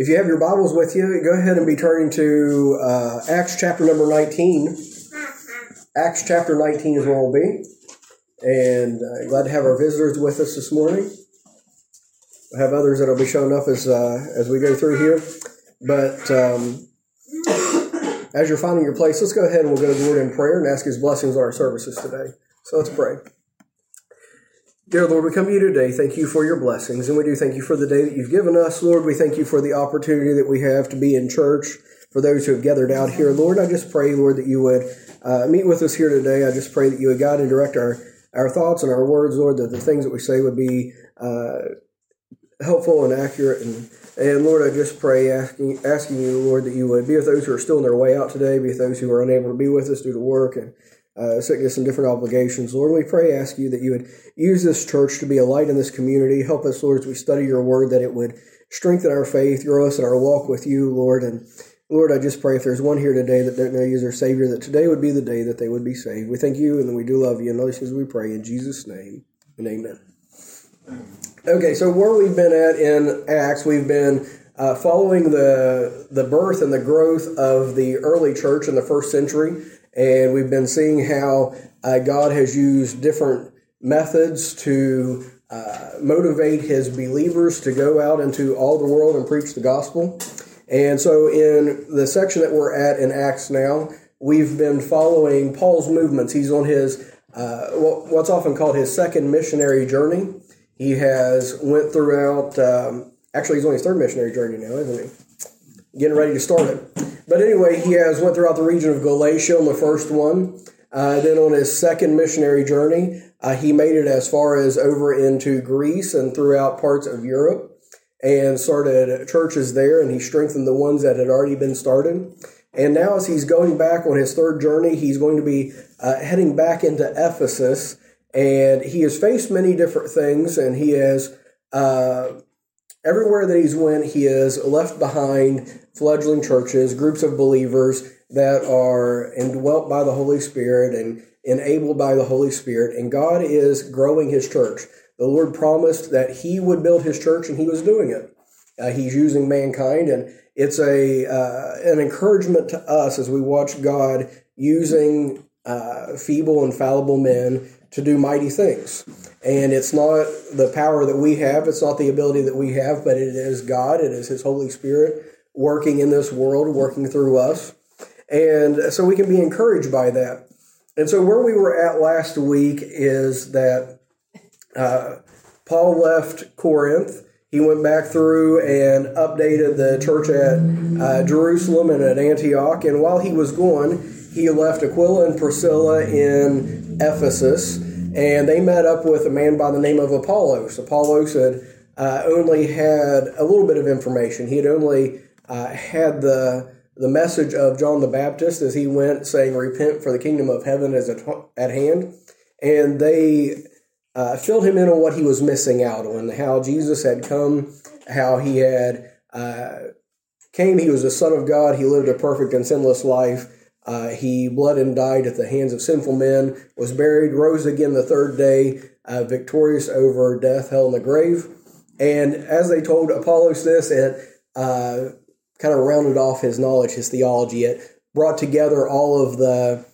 If you have your Bibles with you, go ahead and be turning to uh, Acts chapter number 19. Acts chapter 19 is where we'll be. And uh, glad to have our visitors with us this morning. we have others that will be showing up as, uh, as we go through here. But um, as you're finding your place, let's go ahead and we'll go to the Lord in prayer and ask His blessings on our services today. So let's pray. Dear Lord, we come to you today. Thank you for your blessings. And we do thank you for the day that you've given us. Lord, we thank you for the opportunity that we have to be in church for those who have gathered out here. Lord, I just pray, Lord, that you would uh, meet with us here today. I just pray that you would guide and direct our, our thoughts and our words, Lord, that the things that we say would be uh, helpful and accurate. And, and Lord, I just pray, asking, asking you, Lord, that you would be with those who are still on their way out today, be with those who are unable to be with us due to work and uh, sickness and different obligations. Lord, we pray, ask you that you would use this church to be a light in this community. Help us, Lord, as we study your word, that it would strengthen our faith, grow us in our walk with you, Lord. And Lord, I just pray if there's one here today that don't know you as their Savior, that today would be the day that they would be saved. We thank you and we do love you. And those things we pray in Jesus' name and amen. Okay, so where we've been at in Acts, we've been uh, following the the birth and the growth of the early church in the first century and we've been seeing how uh, God has used different methods to uh, motivate his believers to go out into all the world and preach the gospel. And so, in the section that we're at in Acts now, we've been following Paul's movements. He's on his uh, what's often called his second missionary journey. He has went throughout. Um, actually, he's on his third missionary journey now, isn't he? Getting ready to start it. But anyway, he has went throughout the region of Galatia on the first one. Uh, then on his second missionary journey, uh, he made it as far as over into Greece and throughout parts of Europe and started churches there and he strengthened the ones that had already been started. And now as he's going back on his third journey, he's going to be uh, heading back into Ephesus and he has faced many different things and he has uh, everywhere that he's went, he has left behind fledgling churches, groups of believers that are indwelt by the Holy Spirit and enabled by the Holy Spirit, and God is growing his church. The Lord promised that he would build his church, and he was doing it. Uh, he's using mankind, and it's a uh, an encouragement to us as we watch God using uh, feeble and fallible men to do mighty things. And it's not the power that we have, it's not the ability that we have, but it is God, it is His Holy Spirit working in this world, working through us. And so we can be encouraged by that. And so where we were at last week is that uh, Paul left Corinth. He went back through and updated the church at uh, Jerusalem and at Antioch. And while he was gone, he left Aquila and Priscilla in Ephesus. And they met up with a man by the name of Apollos. Apollos had uh, only had a little bit of information. He had only uh, had the the message of John the Baptist as he went saying, "Repent, for the kingdom of heaven is at, at hand," and they uh, filled him in on what he was missing out on, how Jesus had come, how he had uh, came. He was the Son of God. He lived a perfect and sinless life. Uh, he bled and died at the hands of sinful men, was buried, rose again the third day, uh, victorious over death, hell, and the grave. And as they told Apollos this, it uh, kind of rounded off his knowledge, his theology. It brought together all of the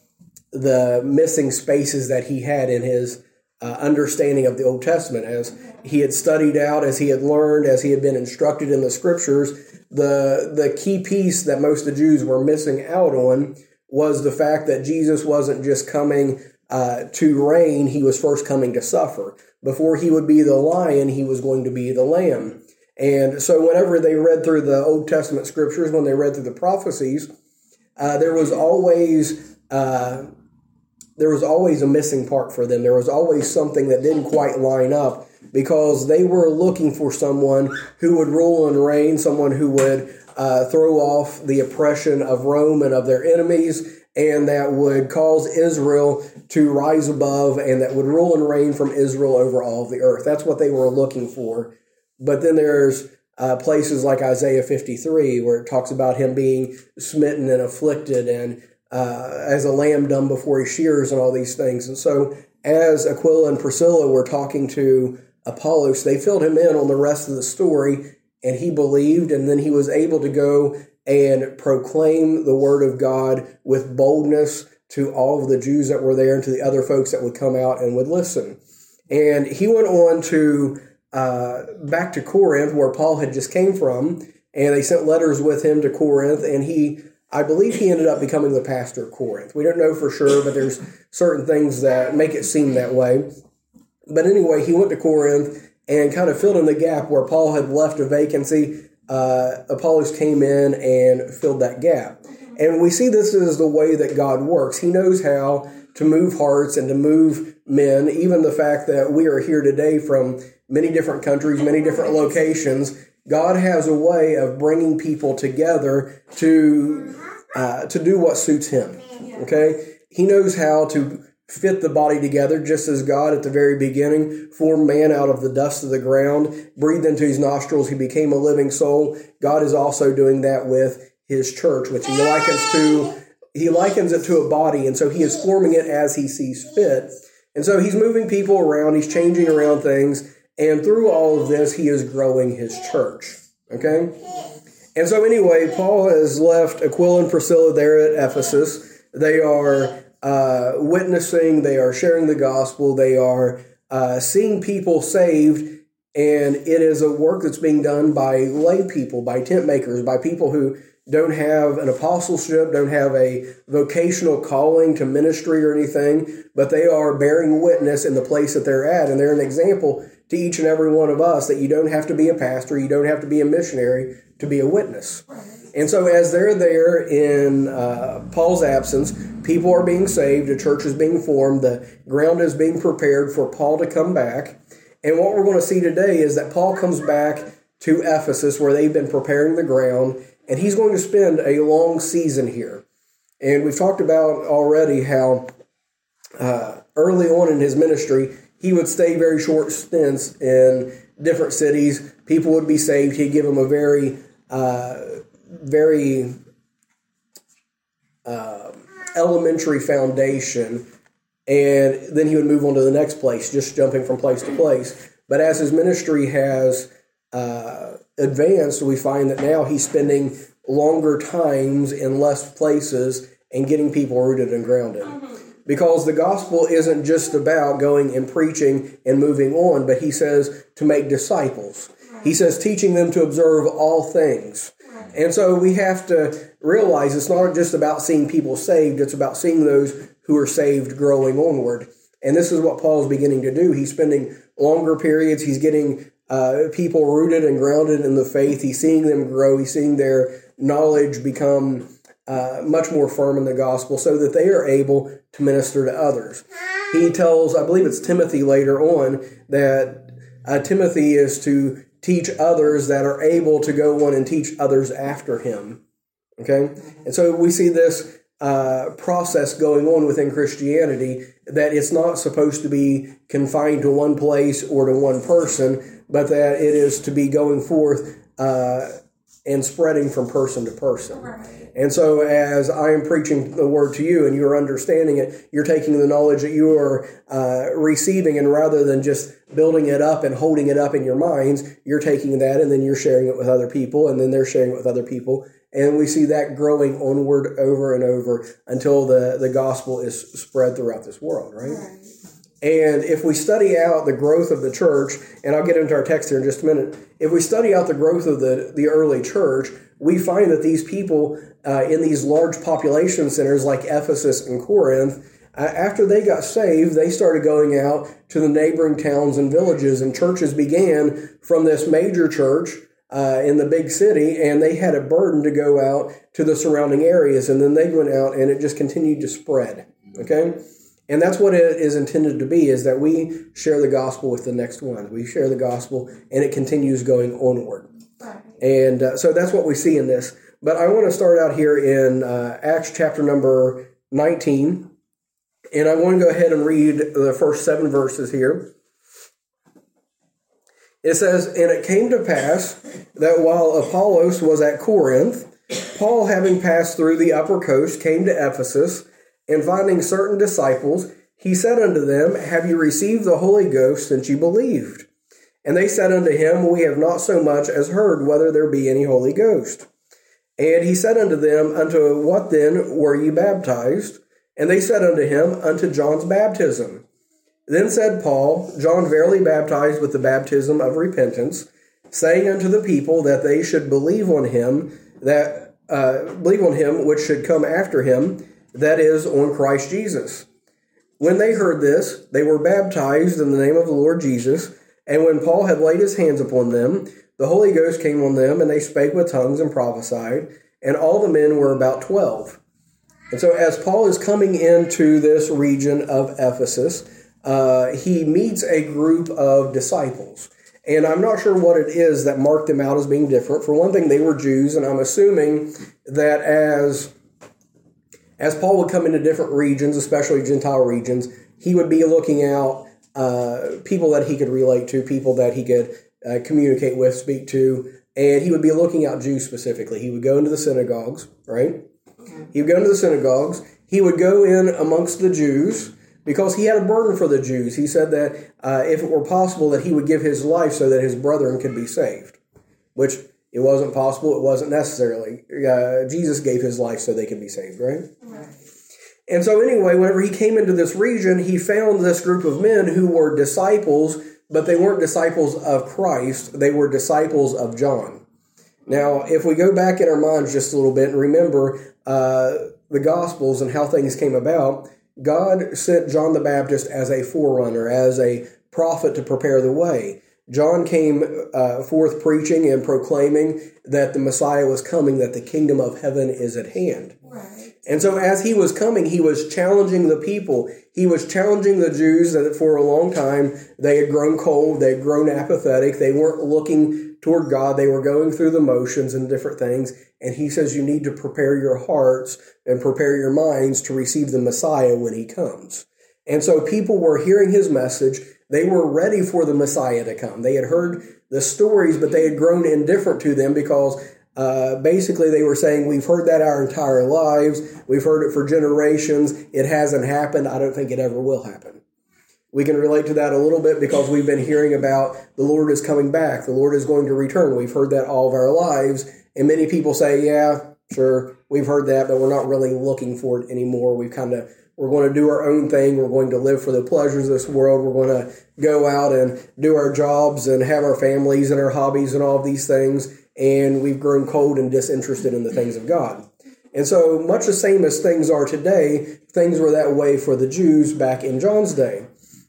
the missing spaces that he had in his uh, understanding of the Old Testament, as he had studied out, as he had learned, as he had been instructed in the Scriptures. The the key piece that most of the Jews were missing out on was the fact that Jesus wasn't just coming uh, to reign; he was first coming to suffer. Before he would be the lion, he was going to be the lamb. And so, whenever they read through the Old Testament scriptures, when they read through the prophecies, uh, there was always uh, there was always a missing part for them. There was always something that didn't quite line up because they were looking for someone who would rule and reign, someone who would uh, throw off the oppression of Rome and of their enemies, and that would cause Israel to rise above and that would rule and reign from Israel over all the earth. That's what they were looking for. But then there's uh, places like Isaiah 53 where it talks about him being smitten and afflicted and uh, as a lamb dumb before he shears and all these things. And so as Aquila and Priscilla were talking to Apollos, they filled him in on the rest of the story and he believed, and then he was able to go and proclaim the word of God with boldness to all of the Jews that were there and to the other folks that would come out and would listen. And he went on to uh, back to Corinth, where Paul had just came from, and they sent letters with him to Corinth, and he, I believe, he ended up becoming the pastor of Corinth. We don't know for sure, but there's certain things that make it seem that way. But anyway, he went to Corinth and kind of filled in the gap where Paul had left a vacancy. Uh, Apollos came in and filled that gap. And we see this as the way that God works. He knows how to move hearts and to move men. Even the fact that we are here today from many different countries, many different locations, God has a way of bringing people together to uh, to do what suits Him. Okay, He knows how to fit the body together, just as God at the very beginning formed man out of the dust of the ground, breathed into his nostrils, he became a living soul. God is also doing that with his church, which he likens to he likens it to a body, and so he is forming it as he sees fit. And so he's moving people around, he's changing around things, and through all of this, he is growing his church. Okay? And so, anyway, Paul has left Aquila and Priscilla there at Ephesus. They are uh, witnessing, they are sharing the gospel, they are uh, seeing people saved, and it is a work that's being done by lay people, by tent makers, by people who don't have an apostleship, don't have a vocational calling to ministry or anything, but they are bearing witness in the place that they're at. And they're an example to each and every one of us that you don't have to be a pastor, you don't have to be a missionary to be a witness. And so, as they're there in uh, Paul's absence, people are being saved, a church is being formed, the ground is being prepared for Paul to come back. And what we're going to see today is that Paul comes back to Ephesus where they've been preparing the ground and he's going to spend a long season here. And we've talked about already how uh, early on in his ministry, he would stay very short stints in different cities. People would be saved. He'd give them a very, uh, very uh, elementary foundation. And then he would move on to the next place, just jumping from place to place. But as his ministry has uh, advanced, we find that now he's spending longer times in less places and getting people rooted and grounded. Because the gospel isn't just about going and preaching and moving on, but he says to make disciples. He says teaching them to observe all things. And so we have to realize it's not just about seeing people saved, it's about seeing those who are saved growing onward. And this is what Paul's beginning to do. He's spending longer periods, he's getting uh, people rooted and grounded in the faith. He's seeing them grow. He's seeing their knowledge become uh, much more firm in the gospel so that they are able to minister to others. He tells, I believe it's Timothy later on, that uh, Timothy is to teach others that are able to go on and teach others after him. Okay? And so we see this uh, process going on within Christianity that it's not supposed to be confined to one place or to one person, but that it is to be going forth uh, and spreading from person to person. And so, as I am preaching the word to you and you're understanding it, you're taking the knowledge that you are uh, receiving, and rather than just building it up and holding it up in your minds, you're taking that and then you're sharing it with other people, and then they're sharing it with other people. And we see that growing onward over and over until the, the gospel is spread throughout this world, right? right. And if we study out the growth of the church, and I'll get into our text here in just a minute, if we study out the growth of the, the early church, we find that these people uh, in these large population centers like Ephesus and Corinth, after they got saved, they started going out to the neighboring towns and villages, and churches began from this major church uh, in the big city, and they had a burden to go out to the surrounding areas, and then they went out, and it just continued to spread. Okay. And that's what it is intended to be is that we share the gospel with the next one. We share the gospel and it continues going onward. And uh, so that's what we see in this. But I want to start out here in uh, Acts chapter number 19. And I want to go ahead and read the first seven verses here. It says, And it came to pass that while Apollos was at Corinth, Paul, having passed through the upper coast, came to Ephesus and finding certain disciples, he said unto them, Have you received the Holy Ghost since you believed? And they said unto him, We have not so much as heard whether there be any Holy Ghost. And he said unto them, Unto what then were ye baptized? And they said unto him, Unto John's baptism. Then said Paul, John verily baptized with the baptism of repentance, saying unto the people that they should believe on him, that uh, believe on him which should come after him, that is, on Christ Jesus. When they heard this, they were baptized in the name of the Lord Jesus. And when Paul had laid his hands upon them, the Holy Ghost came on them, and they spake with tongues and prophesied. And all the men were about twelve. And so, as Paul is coming into this region of Ephesus, uh, he meets a group of disciples. And I'm not sure what it is that marked them out as being different. For one thing, they were Jews, and I'm assuming that as as Paul would come into different regions, especially Gentile regions, he would be looking out uh, people that he could relate to, people that he could uh, communicate with, speak to, and he would be looking out Jews specifically. He would go into the synagogues, right? He would go into the synagogues. He would go in amongst the Jews because he had a burden for the Jews. He said that uh, if it were possible, that he would give his life so that his brethren could be saved, which it wasn't possible. It wasn't necessarily. Uh, Jesus gave his life so they could be saved, right? right? And so, anyway, whenever he came into this region, he found this group of men who were disciples but they weren't disciples of Christ, they were disciples of John. Now, if we go back in our minds just a little bit and remember uh, the Gospels and how things came about, God sent John the Baptist as a forerunner, as a prophet to prepare the way. John came uh, forth preaching and proclaiming that the Messiah was coming, that the kingdom of heaven is at hand. Right. And so, as he was coming, he was challenging the people. He was challenging the Jews that for a long time they had grown cold, they had grown apathetic, they weren't looking toward God, they were going through the motions and different things. And he says, You need to prepare your hearts and prepare your minds to receive the Messiah when he comes. And so, people were hearing his message. They were ready for the Messiah to come. They had heard the stories, but they had grown indifferent to them because uh, basically, they were saying, We've heard that our entire lives. We've heard it for generations. It hasn't happened. I don't think it ever will happen. We can relate to that a little bit because we've been hearing about the Lord is coming back. The Lord is going to return. We've heard that all of our lives. And many people say, Yeah, sure, we've heard that, but we're not really looking for it anymore. We've kind of we're going to do our own thing. We're going to live for the pleasures of this world. We're going to go out and do our jobs and have our families and our hobbies and all these things and we've grown cold and disinterested in the things of God. And so, much the same as things are today, things were that way for the Jews back in John's day.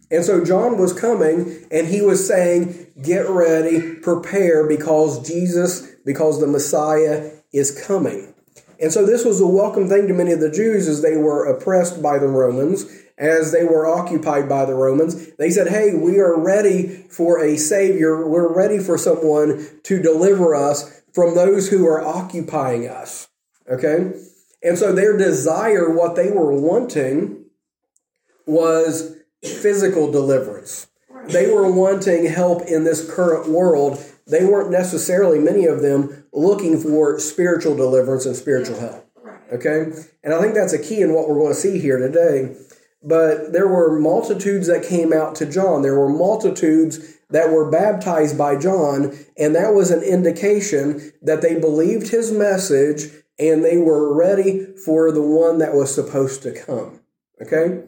And so, John was coming and he was saying, Get ready, prepare, because Jesus, because the Messiah is coming. And so, this was a welcome thing to many of the Jews as they were oppressed by the Romans as they were occupied by the Romans. They said, Hey, we are ready for a Savior. We're ready for someone to deliver us from those who are occupying us. Okay? And so their desire, what they were wanting, was physical deliverance. They were wanting help in this current world. They weren't necessarily, many of them, looking for spiritual deliverance and spiritual help. Okay? And I think that's a key in what we're going to see here today but there were multitudes that came out to John. There were multitudes that were baptized by John, and that was an indication that they believed his message and they were ready for the one that was supposed to come. Okay?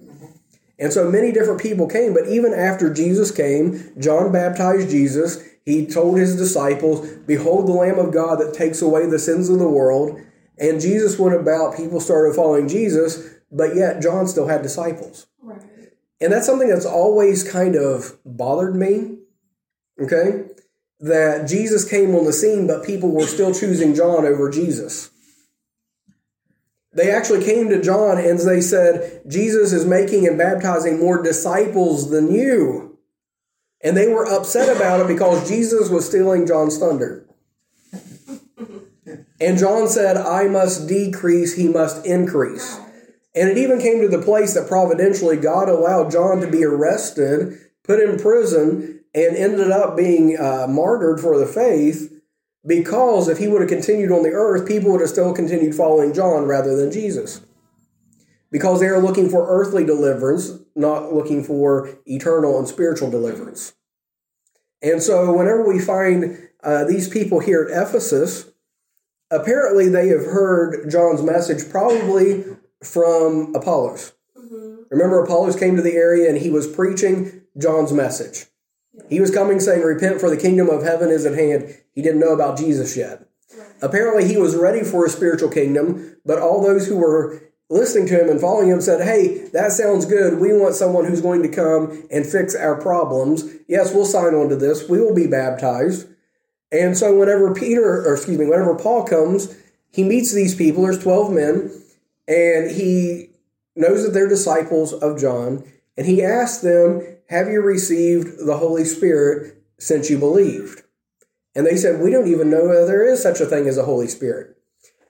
And so many different people came, but even after Jesus came, John baptized Jesus. He told his disciples, Behold the Lamb of God that takes away the sins of the world. And Jesus went about, people started following Jesus but yet John still had disciples. Right. And that's something that's always kind of bothered me. Okay? That Jesus came on the scene, but people were still choosing John over Jesus. They actually came to John and they said, Jesus is making and baptizing more disciples than you. And they were upset about it because Jesus was stealing John's thunder. And John said, I must decrease, he must increase. And it even came to the place that providentially God allowed John to be arrested, put in prison, and ended up being uh, martyred for the faith because if he would have continued on the earth, people would have still continued following John rather than Jesus. Because they are looking for earthly deliverance, not looking for eternal and spiritual deliverance. And so, whenever we find uh, these people here at Ephesus, apparently they have heard John's message probably from Apollos. Mm-hmm. Remember, Apollos came to the area and he was preaching John's message. He was coming saying, Repent, for the kingdom of heaven is at hand. He didn't know about Jesus yet. Apparently, he was ready for a spiritual kingdom, but all those who were listening to him and following him said, Hey, that sounds good. We want someone who's going to come and fix our problems. Yes, we'll sign on to this. We will be baptized. And so, whenever Peter, or excuse me, whenever Paul comes, he meets these people. There's 12 men, and he knows that they're disciples of John, and he asks them, Have you received the Holy Spirit since you believed? And they said, We don't even know there is such a thing as a Holy Spirit.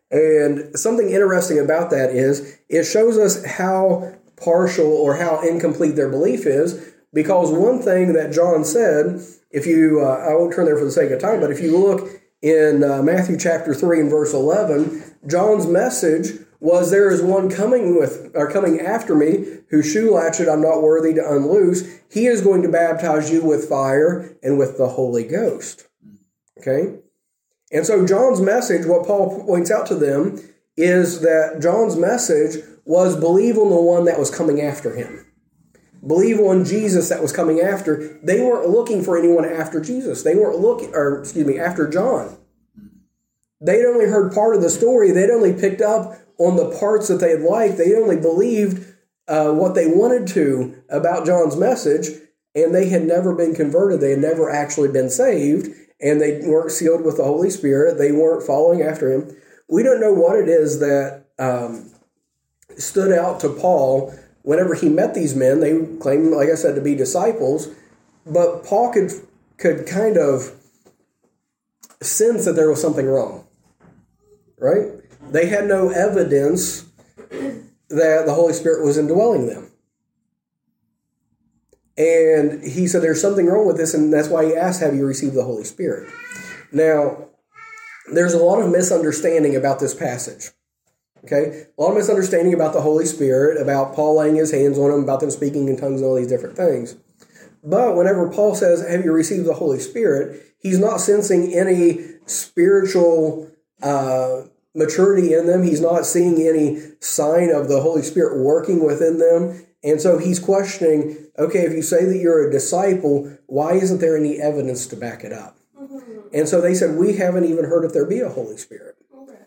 And something interesting about that is it shows us how partial or how incomplete their belief is. Because one thing that John said, if you, uh, I won't turn there for the sake of time, but if you look in uh, Matthew chapter 3 and verse 11, John's message was there is one coming with or coming after me whose shoe latchet I'm not worthy to unloose. He is going to baptize you with fire and with the Holy Ghost. Okay? And so John's message, what Paul points out to them, is that John's message was believe on the one that was coming after him. Believe on Jesus that was coming after. They weren't looking for anyone after Jesus. They weren't looking, or excuse me, after John. They'd only heard part of the story. They'd only picked up on the parts that they'd liked. They only believed uh, what they wanted to about John's message, and they had never been converted. They had never actually been saved and they weren't sealed with the Holy Spirit. They weren't following after him. We don't know what it is that um, stood out to Paul whenever he met these men. They claimed, like I said, to be disciples, but Paul could could kind of sense that there was something wrong. Right? They had no evidence that the Holy Spirit was indwelling them. And he said, There's something wrong with this, and that's why he asked, Have you received the Holy Spirit? Now, there's a lot of misunderstanding about this passage. Okay? A lot of misunderstanding about the Holy Spirit, about Paul laying his hands on them, about them speaking in tongues, and all these different things. But whenever Paul says, Have you received the Holy Spirit? he's not sensing any spiritual uh, maturity in them. He's not seeing any sign of the Holy Spirit working within them. And so he's questioning okay, if you say that you're a disciple, why isn't there any evidence to back it up? Mm-hmm. And so they said, we haven't even heard if there be a Holy Spirit. Okay.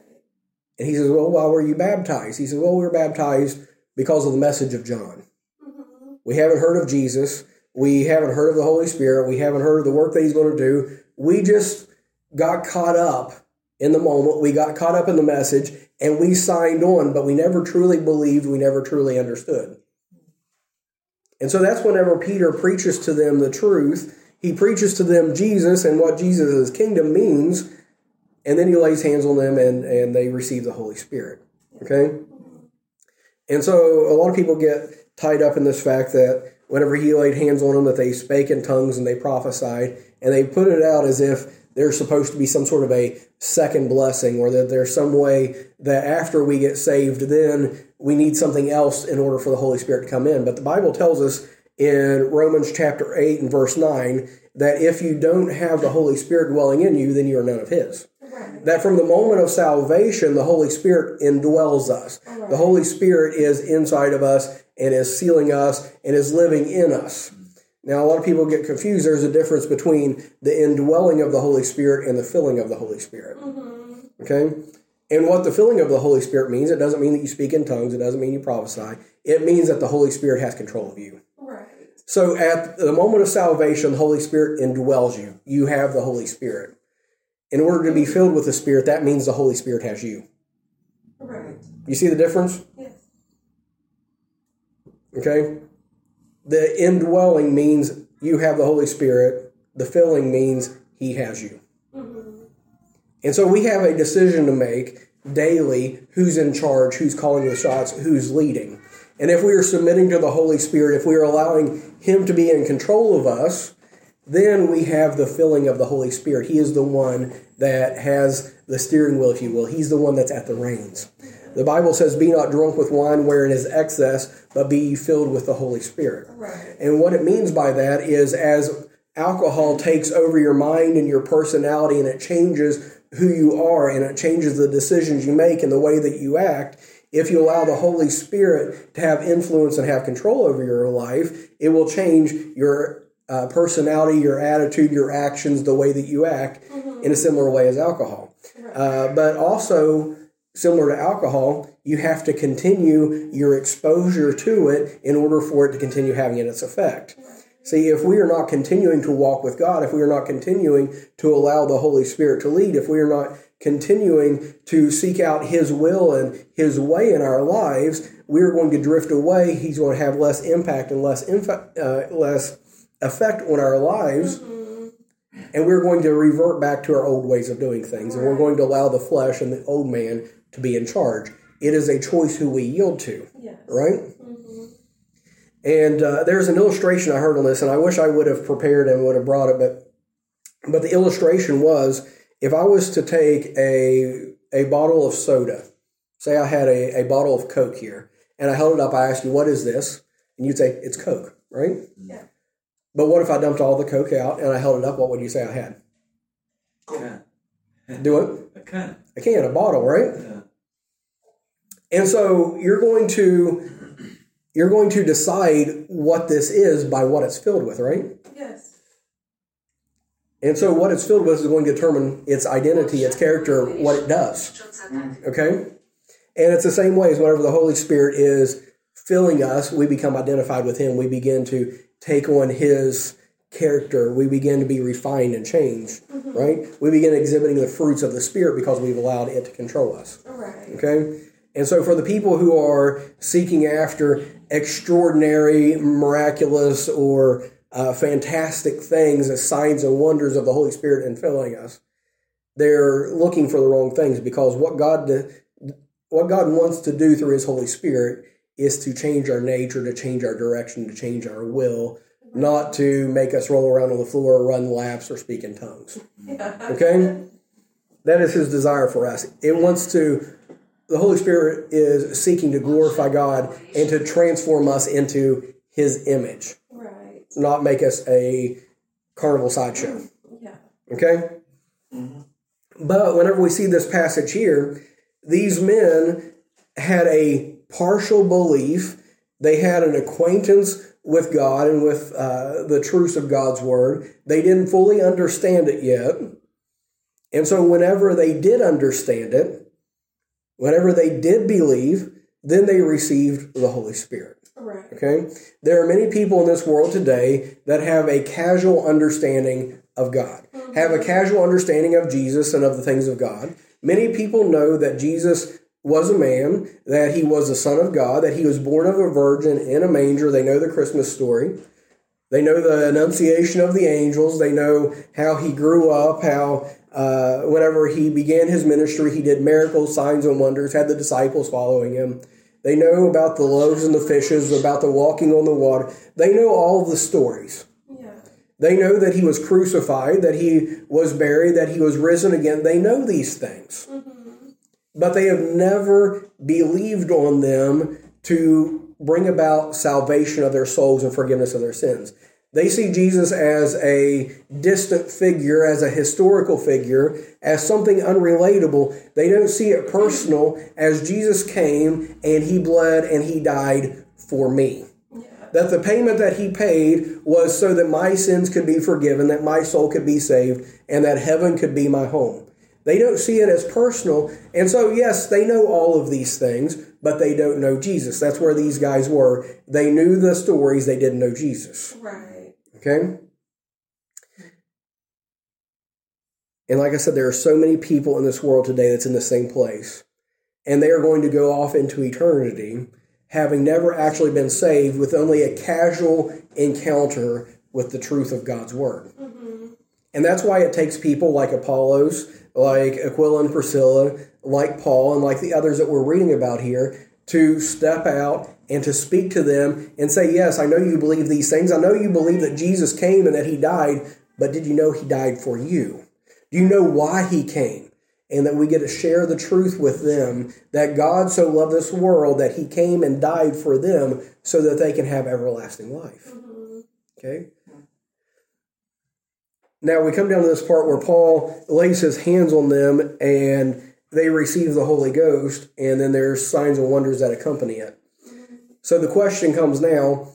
And he says, well, why were you baptized? He says, well, we were baptized because of the message of John. Mm-hmm. We haven't heard of Jesus. We haven't heard of the Holy Spirit. We haven't heard of the work that he's going to do. We just got caught up in the moment. We got caught up in the message and we signed on, but we never truly believed. We never truly understood. And so that's whenever Peter preaches to them the truth. He preaches to them Jesus and what Jesus' kingdom means, and then he lays hands on them and, and they receive the Holy Spirit. Okay? And so a lot of people get tied up in this fact that whenever he laid hands on them, that they spake in tongues and they prophesied, and they put it out as if there's supposed to be some sort of a second blessing or that there's some way that after we get saved, then we need something else in order for the Holy Spirit to come in. But the Bible tells us in Romans chapter 8 and verse 9 that if you don't have the Holy Spirit dwelling in you, then you are none of His. Right. That from the moment of salvation, the Holy Spirit indwells us. Right. The Holy Spirit is inside of us and is sealing us and is living in us. Now, a lot of people get confused. There's a difference between the indwelling of the Holy Spirit and the filling of the Holy Spirit. Mm-hmm. Okay? And what the filling of the Holy Spirit means, it doesn't mean that you speak in tongues, it doesn't mean you prophesy. It means that the Holy Spirit has control of you. Right. So at the moment of salvation, the Holy Spirit indwells you. You have the Holy Spirit. In order to be filled with the Spirit, that means the Holy Spirit has you. Right. You see the difference? Yes. Okay? The indwelling means you have the Holy Spirit. The filling means He has you. Mm-hmm. And so we have a decision to make daily who's in charge, who's calling the shots, who's leading. And if we are submitting to the Holy Spirit, if we are allowing Him to be in control of us, then we have the filling of the Holy Spirit. He is the one that has the steering wheel, if you will. He's the one that's at the reins. The Bible says, Be not drunk with wine wherein is excess, but be filled with the Holy Spirit. Right. And what it means by that is as alcohol takes over your mind and your personality and it changes who you are and it changes the decisions you make and the way that you act. If you allow the Holy Spirit to have influence and have control over your life, it will change your uh, personality, your attitude, your actions, the way that you act mm-hmm. in a similar way as alcohol. Uh, but also, similar to alcohol, you have to continue your exposure to it in order for it to continue having its effect. See, if we are not continuing to walk with God, if we are not continuing to allow the Holy Spirit to lead, if we are not continuing to seek out His will and His way in our lives, we are going to drift away. He's going to have less impact and less inf- uh, less effect on our lives. Mm-hmm. And we're going to revert back to our old ways of doing things. And we're going to allow the flesh and the old man to be in charge. It is a choice who we yield to. Yes. Right? And uh, there's an illustration I heard on this, and I wish I would have prepared and would have brought it, but but the illustration was if I was to take a a bottle of soda, say I had a, a bottle of Coke here, and I held it up, I asked you, what is this? And you'd say, it's Coke, right? Yeah. But what if I dumped all the Coke out and I held it up, what would you say I had? Can. Do it? A can. A can, a bottle, right? Yeah. And so you're going to you're going to decide what this is by what it's filled with, right? Yes. And so what it's filled with is going to determine its identity, its character, what it does. Okay? And it's the same way as whenever the Holy Spirit is filling us, we become identified with Him. We begin to take on His character. We begin to be refined and changed, mm-hmm. right? We begin exhibiting the fruits of the Spirit because we've allowed it to control us. Right. Okay? And so, for the people who are seeking after extraordinary, miraculous, or uh, fantastic things as signs and wonders of the Holy Spirit infilling us, they're looking for the wrong things because what God what God wants to do through His Holy Spirit is to change our nature, to change our direction, to change our will, not to make us roll around on the floor, run laps, or speak in tongues. Okay? That is His desire for us. It wants to the Holy Spirit is seeking to glorify God and to transform us into His image, right? Not make us a carnival sideshow. Yeah. Okay. Mm-hmm. But whenever we see this passage here, these men had a partial belief. They had an acquaintance with God and with uh, the truths of God's word. They didn't fully understand it yet. And so, whenever they did understand it, Whenever they did believe, then they received the Holy Spirit. Right. Okay? There are many people in this world today that have a casual understanding of God, mm-hmm. have a casual understanding of Jesus and of the things of God. Many people know that Jesus was a man, that he was the Son of God, that he was born of a virgin in a manger. They know the Christmas story. They know the annunciation of the angels. They know how he grew up, how uh, whenever he began his ministry, he did miracles, signs, and wonders, had the disciples following him. They know about the loaves and the fishes, about the walking on the water. They know all the stories. Yeah. They know that he was crucified, that he was buried, that he was risen again. They know these things. Mm-hmm. But they have never believed on them to bring about salvation of their souls and forgiveness of their sins. They see Jesus as a distant figure, as a historical figure, as something unrelatable. They don't see it personal as Jesus came and he bled and he died for me. Yeah. That the payment that he paid was so that my sins could be forgiven, that my soul could be saved, and that heaven could be my home. They don't see it as personal. And so, yes, they know all of these things, but they don't know Jesus. That's where these guys were. They knew the stories, they didn't know Jesus. Right. Okay? And like I said, there are so many people in this world today that's in the same place. And they are going to go off into eternity having never actually been saved with only a casual encounter with the truth of God's Word. Mm-hmm. And that's why it takes people like Apollos, like Aquila and Priscilla, like Paul, and like the others that we're reading about here to step out and to speak to them and say, Yes, I know you believe these things. I know you believe that Jesus came and that he died, but did you know he died for you? Do you know why he came? And that we get to share the truth with them that God so loved this world that he came and died for them so that they can have everlasting life. Okay? Now we come down to this part where Paul lays his hands on them and they receive the Holy Ghost, and then there's signs and wonders that accompany it. So the question comes now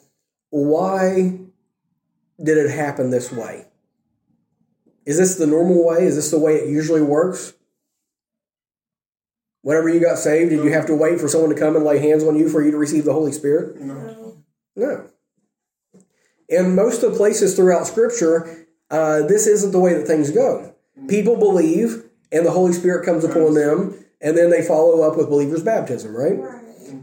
why did it happen this way? Is this the normal way? Is this the way it usually works? Whenever you got saved, did you have to wait for someone to come and lay hands on you for you to receive the Holy Spirit? No. No. In most of the places throughout Scripture, uh, this isn't the way that things go. People believe, and the Holy Spirit comes upon them, and then they follow up with believers' baptism, right?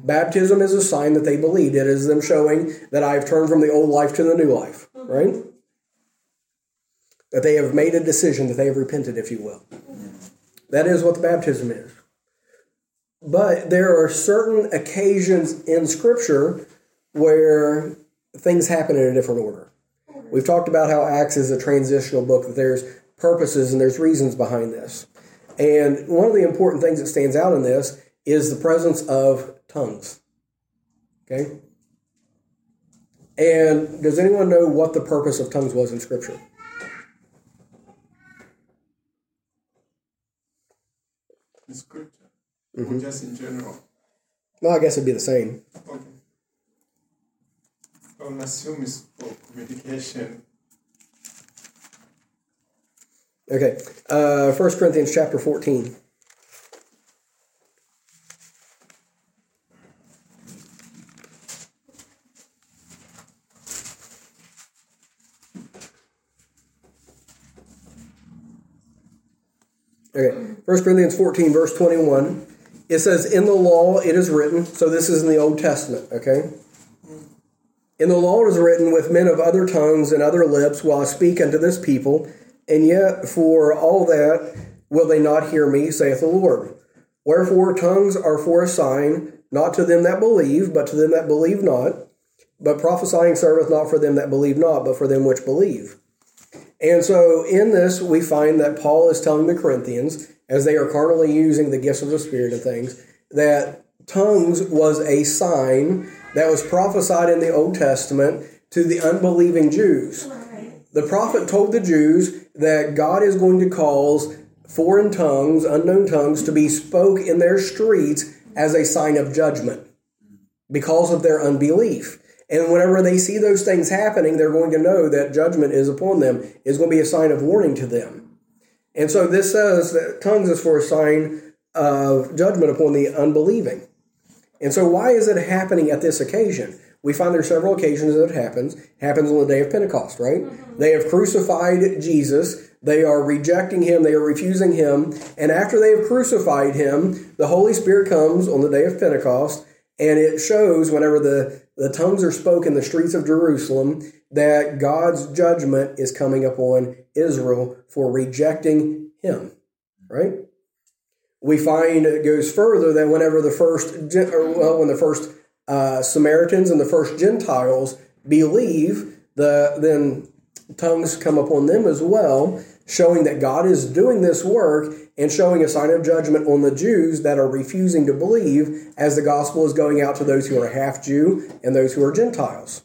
Baptism is a sign that they believed. It is them showing that I've turned from the old life to the new life, right? That they have made a decision, that they have repented, if you will. That is what the baptism is. But there are certain occasions in Scripture where things happen in a different order. We've talked about how Acts is a transitional book, that there's purposes and there's reasons behind this. And one of the important things that stands out in this is the presence of tongues. Okay? And does anyone know what the purpose of tongues was in Scripture? In scripture. Or just in general. Well, I guess it'd be the same. Okay. I will assume it's for communication. Okay. Uh, 1 Corinthians chapter 14. Okay, 1 Corinthians 14, verse 21. It says, In the law it is written, so this is in the Old Testament, okay? In the law it is written, With men of other tongues and other lips will I speak unto this people, and yet for all that will they not hear me, saith the Lord. Wherefore tongues are for a sign, not to them that believe, but to them that believe not. But prophesying serveth not for them that believe not, but for them which believe. And so in this, we find that Paul is telling the Corinthians, as they are carnally using the gifts of the Spirit and things, that tongues was a sign that was prophesied in the Old Testament to the unbelieving Jews. The prophet told the Jews that God is going to cause foreign tongues, unknown tongues, to be spoke in their streets as a sign of judgment because of their unbelief. And whenever they see those things happening, they're going to know that judgment is upon them, is going to be a sign of warning to them. And so this says that tongues is for a sign of judgment upon the unbelieving. And so why is it happening at this occasion? We find there are several occasions that it happens. It happens on the day of Pentecost, right? Mm-hmm. They have crucified Jesus. They are rejecting him. They are refusing him. And after they have crucified him, the Holy Spirit comes on the day of Pentecost and it shows whenever the, the tongues are spoken in the streets of Jerusalem that God's judgment is coming upon Israel for rejecting him. Right? We find it goes further that whenever the first, well, when the first uh, Samaritans and the first Gentiles believe, the then tongues come upon them as well, showing that God is doing this work and showing a sign of judgment on the Jews that are refusing to believe as the gospel is going out to those who are half Jew and those who are Gentiles.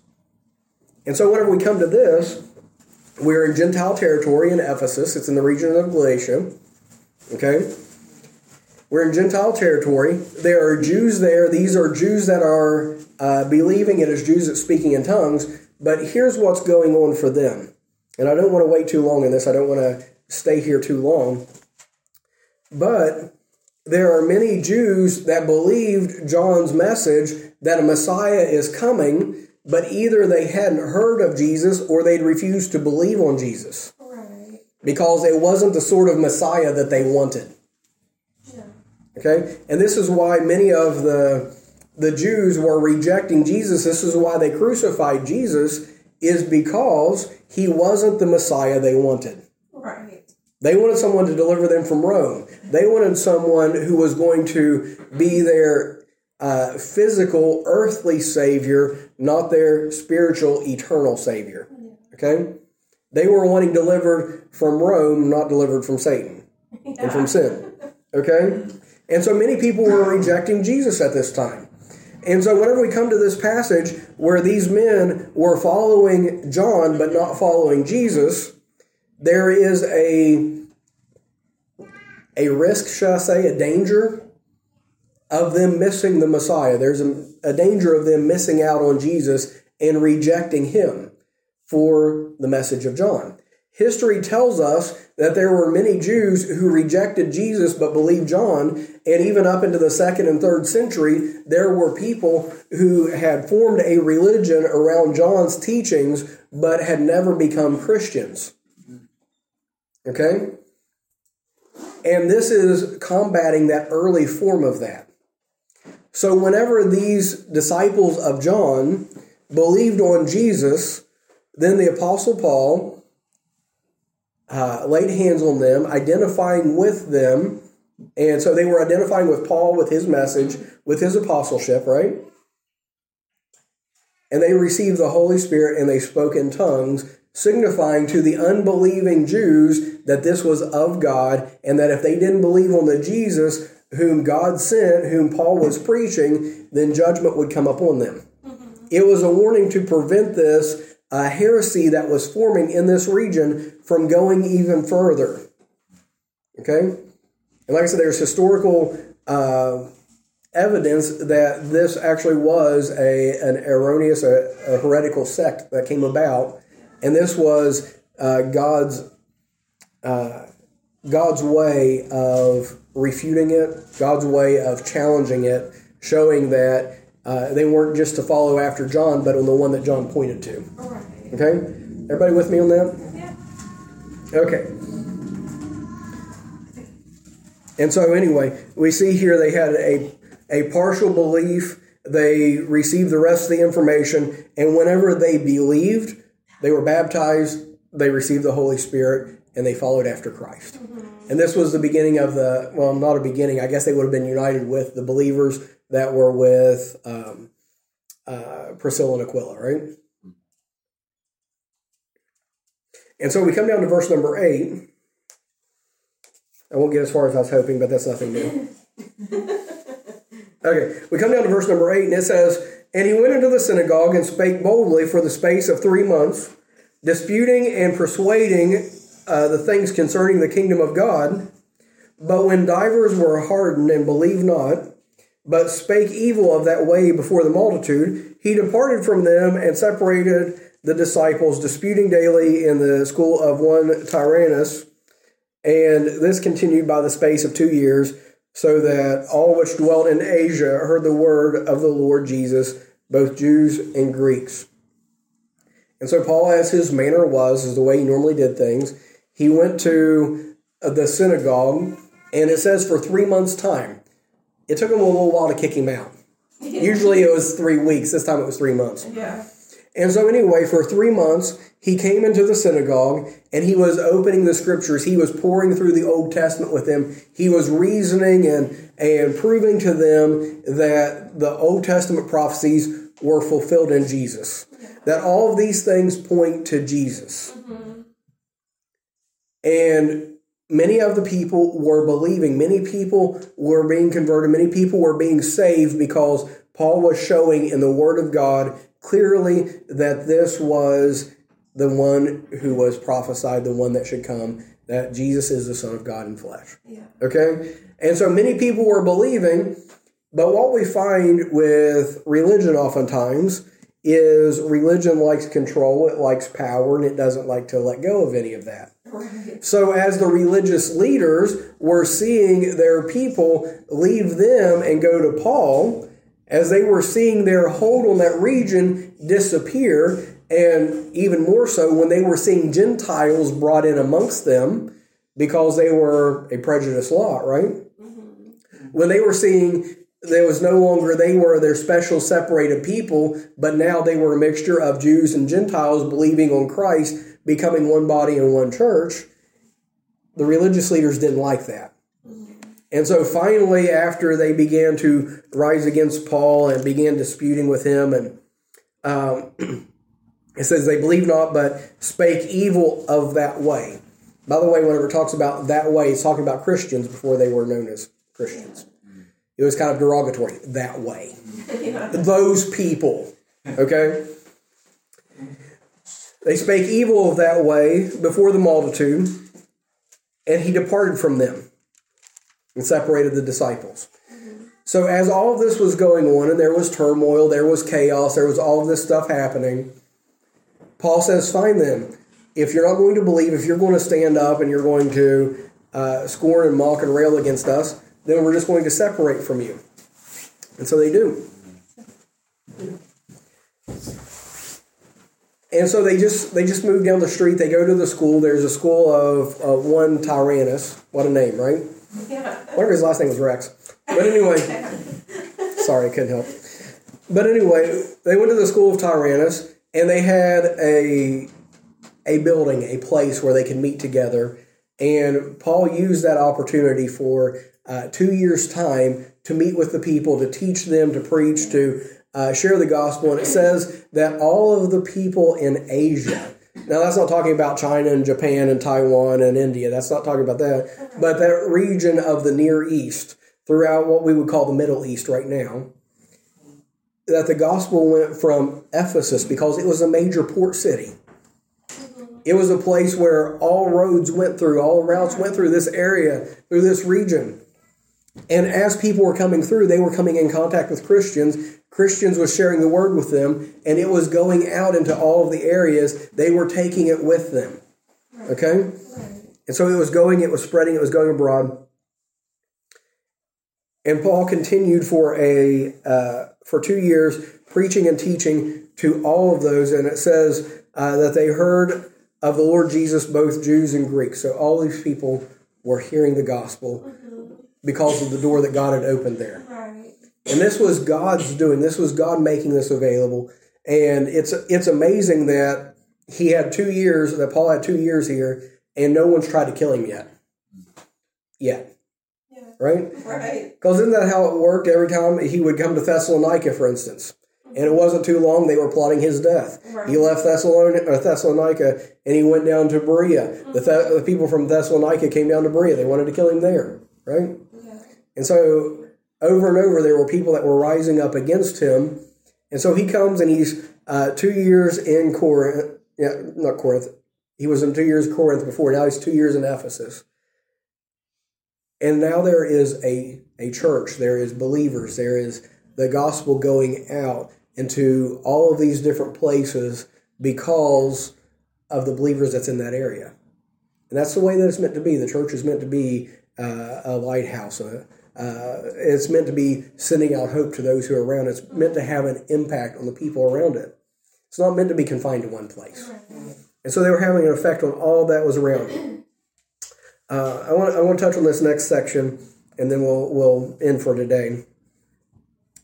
And so, whenever we come to this, we're in Gentile territory in Ephesus, it's in the region of Galatia. Okay? We're in Gentile territory. There are Jews there. These are Jews that are uh, believing It is Jews that speaking in tongues. But here's what's going on for them. And I don't want to wait too long in this. I don't want to stay here too long. But there are many Jews that believed John's message that a Messiah is coming, but either they hadn't heard of Jesus or they'd refused to believe on Jesus. Right. Because it wasn't the sort of Messiah that they wanted. Yeah. Okay? And this is why many of the the Jews were rejecting Jesus. This is why they crucified Jesus is because he wasn't the Messiah they wanted. Right. They wanted someone to deliver them from Rome. They wanted someone who was going to be their uh, physical, earthly Savior, not their spiritual, eternal Savior. Okay? They were wanting delivered from Rome, not delivered from Satan and from sin. Okay? And so many people were rejecting Jesus at this time. And so, whenever we come to this passage where these men were following John but not following Jesus, there is a a risk, shall I say, a danger of them missing the Messiah. There's a, a danger of them missing out on Jesus and rejecting him for the message of John. History tells us that there were many Jews who rejected Jesus but believed John, and even up into the second and third century, there were people who had formed a religion around John's teachings but had never become Christians. Okay? And this is combating that early form of that. So, whenever these disciples of John believed on Jesus, then the Apostle Paul uh, laid hands on them, identifying with them. And so they were identifying with Paul, with his message, with his apostleship, right? And they received the Holy Spirit and they spoke in tongues, signifying to the unbelieving Jews that this was of God and that if they didn't believe on the Jesus whom God sent, whom Paul was preaching, then judgment would come upon them. Mm-hmm. It was a warning to prevent this uh, heresy that was forming in this region from going even further. Okay? And like I said, there's historical uh, evidence that this actually was a, an erroneous, a, a heretical sect that came about. And this was uh, God's, uh, God's way of refuting it, God's way of challenging it, showing that uh, they weren't just to follow after John, but on the one that John pointed to. Okay? Everybody with me on that? Yeah. Okay. And so, anyway, we see here they had a, a partial belief. They received the rest of the information. And whenever they believed, they were baptized, they received the Holy Spirit, and they followed after Christ. Mm-hmm. And this was the beginning of the, well, not a beginning, I guess they would have been united with the believers that were with um, uh, Priscilla and Aquila, right? And so we come down to verse number eight. I won't get as far as I was hoping, but that's nothing new. okay, we come down to verse number eight, and it says, And he went into the synagogue and spake boldly for the space of three months, disputing and persuading uh, the things concerning the kingdom of God. But when divers were hardened and believed not, but spake evil of that way before the multitude, he departed from them and separated the disciples, disputing daily in the school of one Tyrannus. And this continued by the space of two years, so that all which dwelt in Asia heard the word of the Lord Jesus, both Jews and Greeks. And so Paul, as his manner was, is the way he normally did things, he went to the synagogue, and it says for three months' time. It took him a little while to kick him out. Usually it was three weeks. This time it was three months. Yeah. And so, anyway, for three months, he came into the synagogue and he was opening the scriptures. He was poring through the Old Testament with them. He was reasoning and, and proving to them that the Old Testament prophecies were fulfilled in Jesus. That all of these things point to Jesus. Mm-hmm. And many of the people were believing. Many people were being converted. Many people were being saved because Paul was showing in the Word of God clearly that this was the one who was prophesied, the one that should come, that Jesus is the Son of God in flesh. Yeah. Okay? And so many people were believing, but what we find with religion oftentimes is religion likes control, it likes power, and it doesn't like to let go of any of that. Right. So, as the religious leaders were seeing their people leave them and go to Paul, as they were seeing their hold on that region disappear, and even more so when they were seeing Gentiles brought in amongst them because they were a prejudiced lot, right? Mm-hmm. When they were seeing there was no longer they were their special separated people, but now they were a mixture of Jews and Gentiles believing on Christ, becoming one body and one church. The religious leaders didn't like that. And so finally, after they began to rise against Paul and began disputing with him, and um, it says they believe not, but spake evil of that way. By the way, whenever it talks about that way, it's talking about Christians before they were known as Christians. It was kind of derogatory, that way. Those people. Okay? They spake evil of that way before the multitude, and he departed from them and separated the disciples. So, as all of this was going on, and there was turmoil, there was chaos, there was all of this stuff happening, Paul says, Find them. If you're not going to believe, if you're going to stand up and you're going to uh, scorn and mock and rail against us, then we're just going to separate from you. And so they do. And so they just they just move down the street. They go to the school. There's a school of, of one Tyrannus. What a name, right? Yeah. Whatever his last name was Rex. But anyway, sorry, I couldn't help. But anyway, they went to the school of Tyrannus, and they had a a building, a place where they could meet together. And Paul used that opportunity for uh, two years' time to meet with the people, to teach them, to preach, to uh, share the gospel. And it says that all of the people in Asia, now that's not talking about China and Japan and Taiwan and India, that's not talking about that, but that region of the Near East throughout what we would call the Middle East right now, that the gospel went from Ephesus because it was a major port city. It was a place where all roads went through, all routes went through this area, through this region. And as people were coming through, they were coming in contact with Christians. Christians was sharing the word with them, and it was going out into all of the areas. They were taking it with them. Okay? And so it was going, it was spreading, it was going abroad. And Paul continued for a uh, for two years preaching and teaching to all of those. And it says uh, that they heard of the Lord Jesus, both Jews and Greeks. So all these people were hearing the gospel. Because of the door that God had opened there. Right. And this was God's doing. This was God making this available. And it's it's amazing that he had two years, that Paul had two years here, and no one's tried to kill him yet. Yet right? Right. Because isn't that how it worked every time he would come to Thessalonica, for instance? And it wasn't too long they were plotting his death. Right. He left Thessalonica, uh, Thessalonica and he went down to Berea. The, the, people from Thessalonica came down to Berea. They wanted to kill him there, right? And so over and over there were people that were rising up against him. And so he comes and he's uh, two years in Corinth. Yeah, not Corinth. He was in two years Corinth before. Now he's two years in Ephesus. And now there is a, a church, there is believers, there is the gospel going out into all of these different places because of the believers that's in that area. And that's the way that it's meant to be. The church is meant to be uh, a lighthouse. Uh, uh, it's meant to be sending out hope to those who are around. It's meant to have an impact on the people around it. It's not meant to be confined to one place. And so they were having an effect on all that was around. Uh, I want I want to touch on this next section, and then we'll we'll end for today.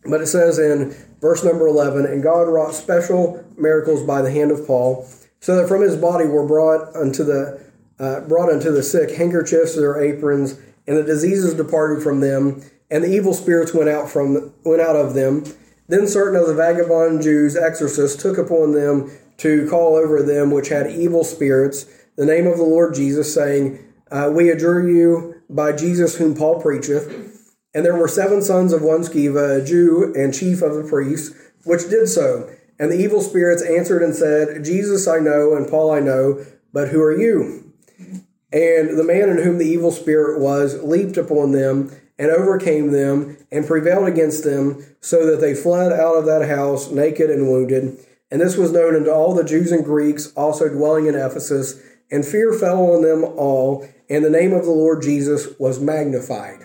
But it says in verse number eleven, and God wrought special miracles by the hand of Paul, so that from his body were brought unto the uh, brought unto the sick handkerchiefs or aprons, and the diseases departed from them, and the evil spirits went out from went out of them. Then certain of the vagabond Jews, exorcists, took upon them to call over them which had evil spirits the name of the Lord Jesus, saying, uh, we adjure you by Jesus whom Paul preacheth. And there were seven sons of one Sceva, a Jew and chief of the priests, which did so. And the evil spirits answered and said, Jesus I know, and Paul I know, but who are you? And the man in whom the evil spirit was leaped upon them and overcame them and prevailed against them, so that they fled out of that house naked and wounded. And this was known unto all the Jews and Greeks also dwelling in Ephesus. And fear fell on them all, and the name of the Lord Jesus was magnified.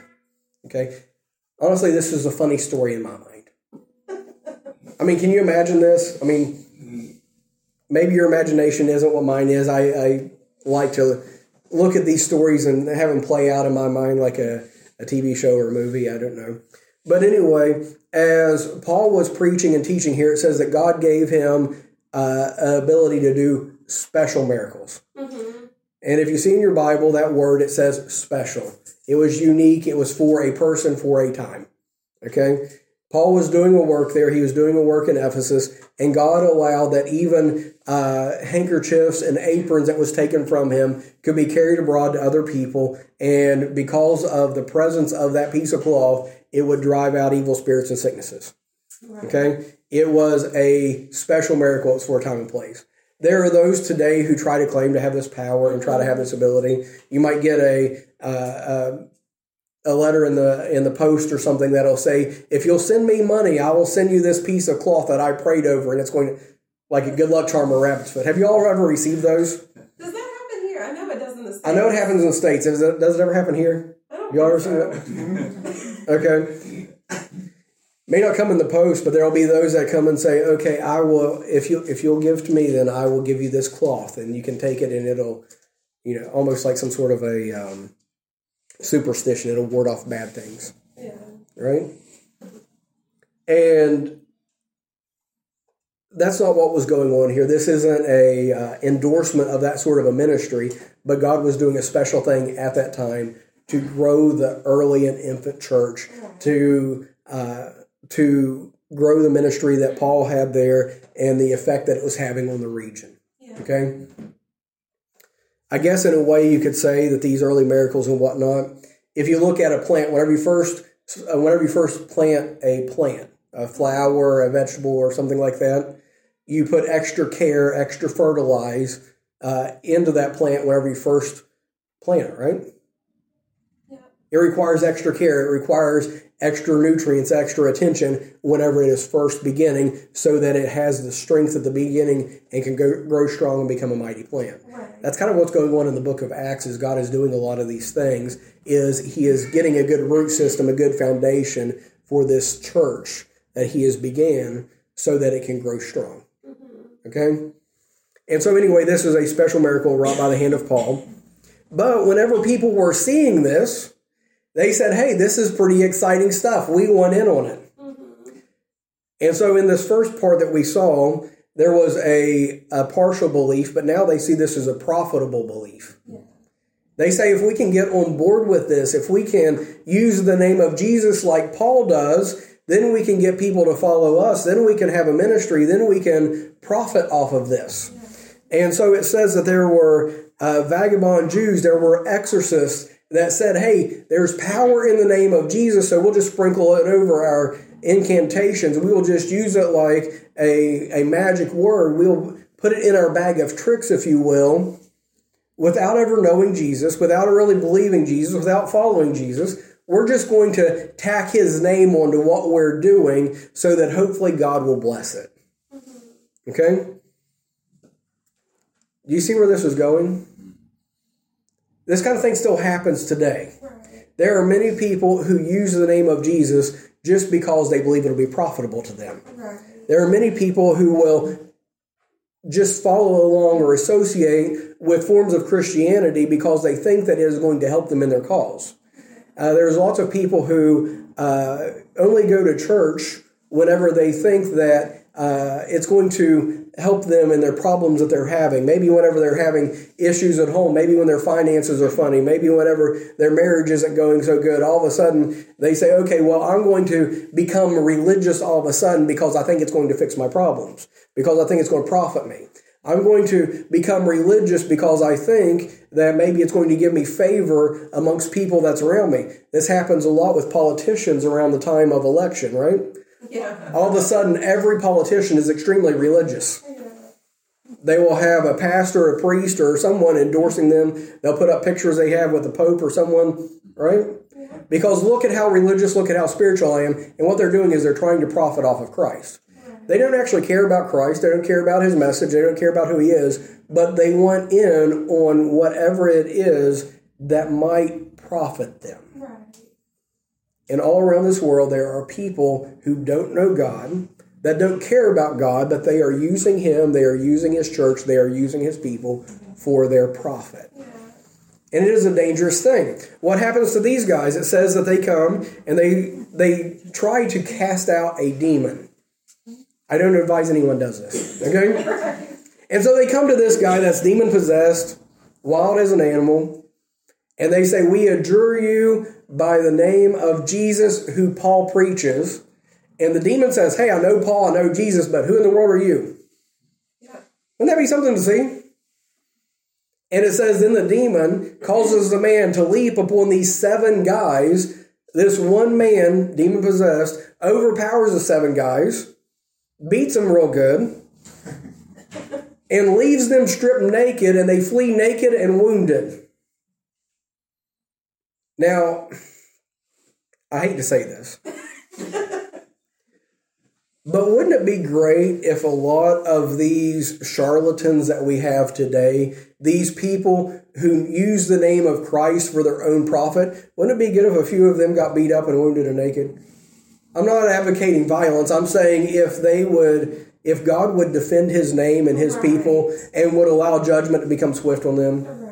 Okay? Honestly, this is a funny story in my mind. I mean, can you imagine this? I mean, maybe your imagination isn't what mine is. I, I like to look at these stories and have them play out in my mind like a, a TV show or a movie. I don't know. But anyway, as Paul was preaching and teaching here, it says that God gave him uh, ability to do special miracles. Mm-hmm. And if you see in your Bible that word, it says special. It was unique. It was for a person for a time. Okay? Paul was doing a work there. He was doing a work in Ephesus, and God allowed that even uh, handkerchiefs and aprons that was taken from him could be carried abroad to other people. And because of the presence of that piece of cloth, it would drive out evil spirits and sicknesses. Right. Okay? It was a special miracle. It's for a time and place. there are those today who try to claim to have this power and try to have this ability. You might get a uh, uh, a letter in the in the post or something that'll say, "If you'll send me money, I will send you this piece of cloth that I prayed over," and it's going to like a good luck charm or rabbit's foot. Have you all ever received those? Does that happen here? I know it does in the states. I know it happens in the states. Does it, does it ever happen here? You ever think seen it? Okay. May not come in the post, but there'll be those that come and say, "Okay, I will. If you if you'll give to me, then I will give you this cloth, and you can take it, and it'll, you know, almost like some sort of a um, superstition. It'll ward off bad things." Yeah. right? And that's not what was going on here. This isn't a uh, endorsement of that sort of a ministry, but God was doing a special thing at that time to grow the early and infant church, to uh, to grow the ministry that Paul had there, and the effect that it was having on the region. Yeah. Okay. I guess in a way you could say that these early miracles and whatnot. If you look at a plant, whenever you first, uh, whenever you first plant a plant, a flower, a vegetable, or something like that, you put extra care, extra fertilize uh, into that plant whenever you first plant it, right? It requires extra care. It requires extra nutrients, extra attention whenever it is first beginning, so that it has the strength at the beginning and can go, grow strong and become a mighty plant. Right. That's kind of what's going on in the book of Acts. Is God is doing a lot of these things. Is He is getting a good root system, a good foundation for this church that He has began, so that it can grow strong. Mm-hmm. Okay. And so, anyway, this is a special miracle wrought by the hand of Paul. But whenever people were seeing this, they said, hey, this is pretty exciting stuff. We want in on it. And so, in this first part that we saw, there was a, a partial belief, but now they see this as a profitable belief. They say if we can get on board with this, if we can use the name of Jesus like Paul does, then we can get people to follow us. Then we can have a ministry. Then we can profit off of this. And so it says that there were uh, vagabond Jews, there were exorcists that said, hey, there's power in the name of Jesus, so we'll just sprinkle it over our incantations. We will just use it like a, a magic word. We'll put it in our bag of tricks, if you will, without ever knowing Jesus, without really believing Jesus, without following Jesus. We're just going to tack his name onto what we're doing so that hopefully God will bless it. Mm-hmm. Okay? Do you see where this is going? This kind of thing still happens today. Right. There are many people who use the name of Jesus just because they believe it'll be profitable to them. Right. There are many people who will just follow along or associate with forms of Christianity because they think that it is going to help them in their cause. Uh, there's lots of people who uh, only go to church whenever they think that uh, it's going to help them in their problems that they're having. Maybe whenever they're having issues at home, maybe when their finances are funny, maybe whenever their marriage isn't going so good, all of a sudden they say, okay, well, I'm going to become religious all of a sudden because I think it's going to fix my problems, because I think it's going to profit me. I'm going to become religious because I think that maybe it's going to give me favor amongst people that's around me. This happens a lot with politicians around the time of election, right? Yeah. All of a sudden, every politician is extremely religious. They will have a pastor, a priest, or someone endorsing them. They'll put up pictures they have with the Pope or someone, right? Because look at how religious, look at how spiritual I am. And what they're doing is they're trying to profit off of Christ. They don't actually care about Christ. They don't care about his message. They don't care about who he is. But they want in on whatever it is that might profit them. And all around this world, there are people who don't know God, that don't care about God, but they are using Him, they are using His church, they are using His people for their profit. And it is a dangerous thing. What happens to these guys? It says that they come and they they try to cast out a demon. I don't advise anyone does this. Okay? And so they come to this guy that's demon possessed, wild as an animal, and they say, We adjure you by the name of Jesus who Paul preaches. And the demon says, Hey, I know Paul, I know Jesus, but who in the world are you? Yeah. Wouldn't that be something to see? And it says, Then the demon causes the man to leap upon these seven guys. This one man, demon possessed, overpowers the seven guys, beats them real good. and leaves them stripped naked, and they flee naked and wounded. Now, I hate to say this, but wouldn't it be great if a lot of these charlatans that we have today, these people who use the name of Christ for their own profit, wouldn't it be good if a few of them got beat up and wounded and naked? I'm not advocating violence. I'm saying if they would, if God would defend his name and his people and would allow judgment to become swift on them.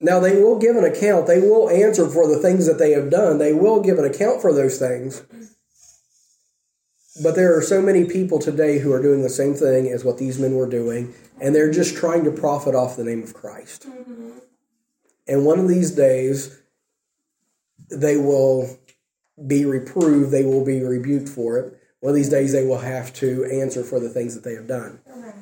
Now, they will give an account. They will answer for the things that they have done. They will give an account for those things. But there are so many people today who are doing the same thing as what these men were doing, and they're just trying to profit off the name of Christ. Mm-hmm. And one of these days, they will be reproved, they will be rebuked for it. One of these days, they will have to answer for the things that they have done. Right.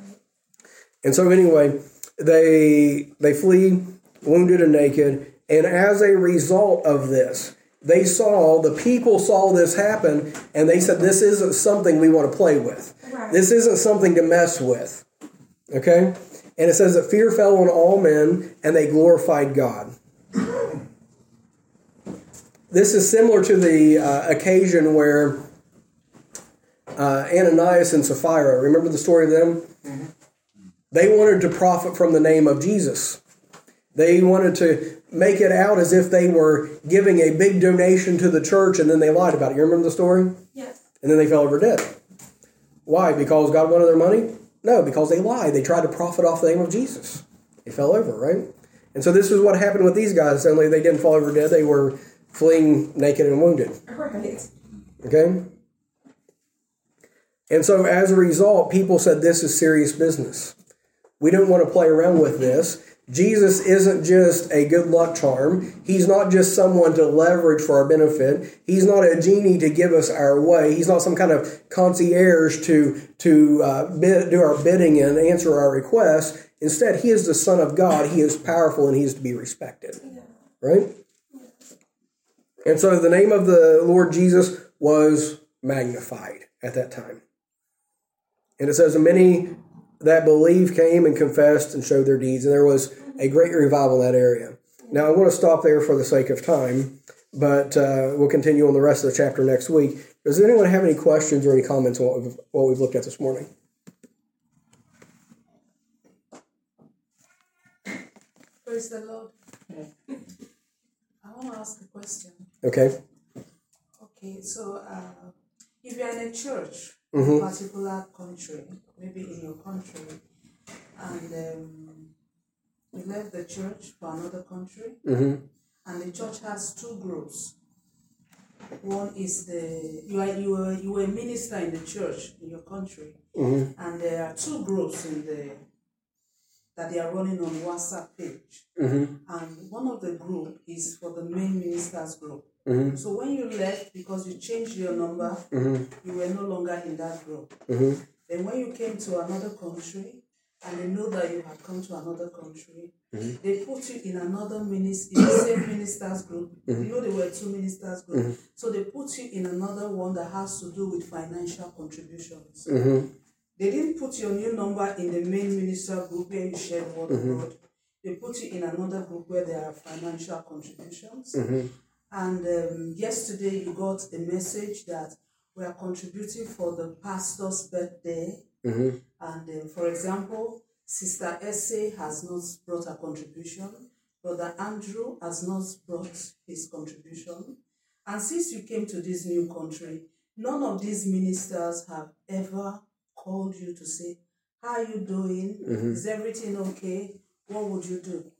And so, anyway, they they flee wounded and naked, and as a result of this, they saw the people saw this happen, and they said, "This isn't something we want to play with. Right. This isn't something to mess with." Okay, and it says that fear fell on all men, and they glorified God. This is similar to the uh, occasion where uh, Ananias and Sapphira. Remember the story of them? They wanted to profit from the name of Jesus. They wanted to make it out as if they were giving a big donation to the church and then they lied about it. You remember the story? Yes. And then they fell over dead. Why? Because God wanted their money? No, because they lied. They tried to profit off the name of Jesus. They fell over, right? And so this is what happened with these guys. Only they didn't fall over dead. They were fleeing naked and wounded. Right. Okay? And so as a result, people said this is serious business. We don't want to play around with this. Jesus isn't just a good luck charm. He's not just someone to leverage for our benefit. He's not a genie to give us our way. He's not some kind of concierge to to uh, bid, do our bidding and answer our requests. Instead, he is the Son of God. He is powerful and he is to be respected. Right? And so the name of the Lord Jesus was magnified at that time. And it says, many that believed came and confessed and showed their deeds. And there was a great revival in that area. Now, I want to stop there for the sake of time, but uh, we'll continue on the rest of the chapter next week. Does anyone have any questions or any comments on what we've, what we've looked at this morning? Praise the Lord. I want to ask a question. Okay. Okay, so uh, if you're in a church, Mhm. a particular country, maybe in your country, and um, you left the church for another country, hmm and the church has two groups. One is the you are you are you were a minister in the church in your country, hmm and there are two groups in the that they are running on WhatsApp page. hmm and one of the group is for the main ministers group. hmm So when you left because you changed your number, hmm you were no longer in that group. Then when you came to another country and they know that you had come to another country, Mhm. they put you in another minister, in the same ministers group. You know there were two ministers group. So they put you in another one that has to do with financial contributions. hmm They didn't put your new number in the main minister group where you share the word of God. They put you in another group where there are financial contributions. hmm And um, yesterday you got a message that we are contributing for the pastor's birthday. hmm And um, for example, Sister Essay has not brought a contribution. Brother Andrew has not brought his contribution. And since you came to this new country, none of these ministers have ever called you to say, How are you doing? Is everything okay? What would you do?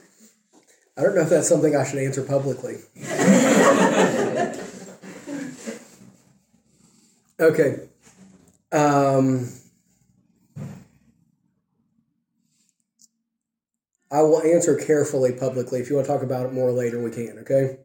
I don't know if that's something I should answer publicly. okay. Um, I will answer carefully publicly. If you want to talk about it more later, we can, okay?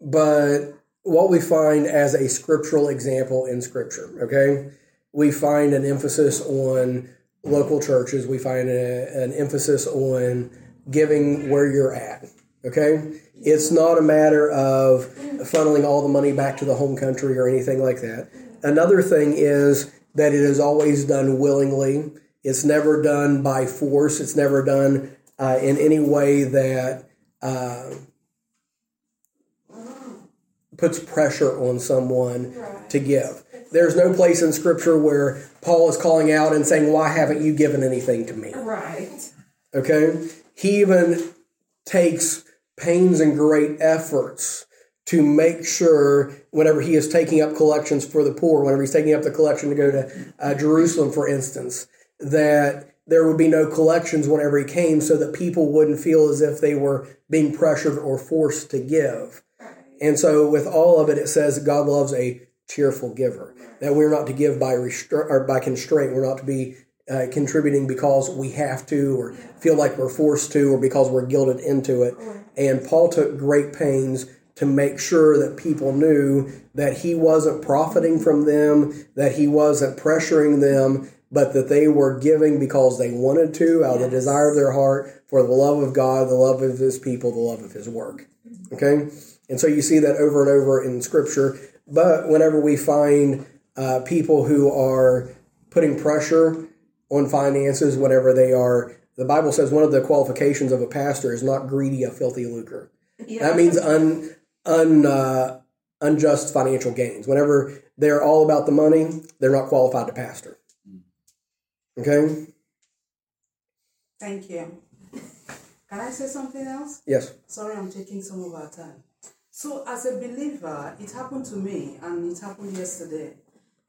But what we find as a scriptural example in Scripture, okay? We find an emphasis on local churches, we find a, an emphasis on giving where you're at, okay? It's not a matter of funneling all the money back to the home country or anything like that. Another thing is that it is always done willingly. It's never done by force. It's never done uh, in any way that uh, puts pressure on someone to give. There's no place in Scripture where Paul is calling out and saying, Why haven't you given anything to me? Right. Okay? He even takes pains and great efforts to make sure whenever he is taking up collections for the poor, whenever he's taking up the collection to go to uh, Jerusalem, for instance, that there would be no collections whenever he came so that people wouldn't feel as if they were being pressured or forced to give. And so, with all of it, it says that God loves a cheerful giver. That we're not to give by restra- or by constraint. We're not to be uh, contributing because we have to, or feel like we're forced to, or because we're guilted into it. And Paul took great pains to make sure that people knew that he wasn't profiting from them, that he wasn't pressuring them, but that they were giving because they wanted to, out of the desire of their heart, for the love of God, the love of his people, the love of his work. Okay? And so you see that over and over in Scripture. But whenever we find uh, people who are putting pressure on finances, whatever they are, the Bible says one of the qualifications of a pastor is not greedy of filthy lucre. Yeah. That means un, un, uh, unjust financial gains. Whenever they're all about the money, they're not qualified to pastor. Okay? Thank you. Can I say something else? Yes. Sorry, I'm taking some of our time. So, as a believer, it happened to me and it happened yesterday.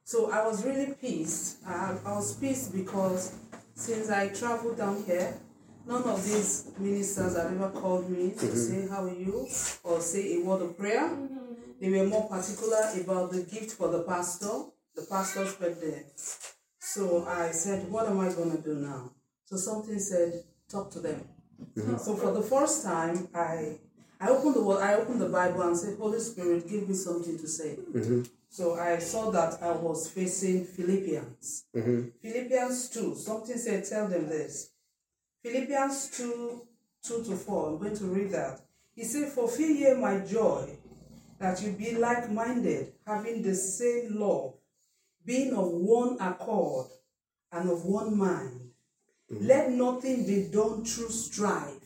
So, I was really pissed. I, I was pissed because since I traveled down here, none of these ministers have ever called me to mm-hmm. say, How are you? or say a word of prayer. Mm-hmm. They were more particular about the gift for the pastor, the pastor's birthday. So, I said, What am I going to do now? So, something said, Talk to them. Mm-hmm. So for the first time, I I opened the I opened the Bible and said, Holy Spirit, give me something to say. Mm-hmm. So I saw that I was facing Philippians. Mm-hmm. Philippians 2. Something said, tell them this. Philippians 2, 2 to 4. I'm going to read that. He said, Fulfill ye my joy, that you be like minded, having the same love, being of one accord and of one mind. Mm-hmm. Let nothing be done through strife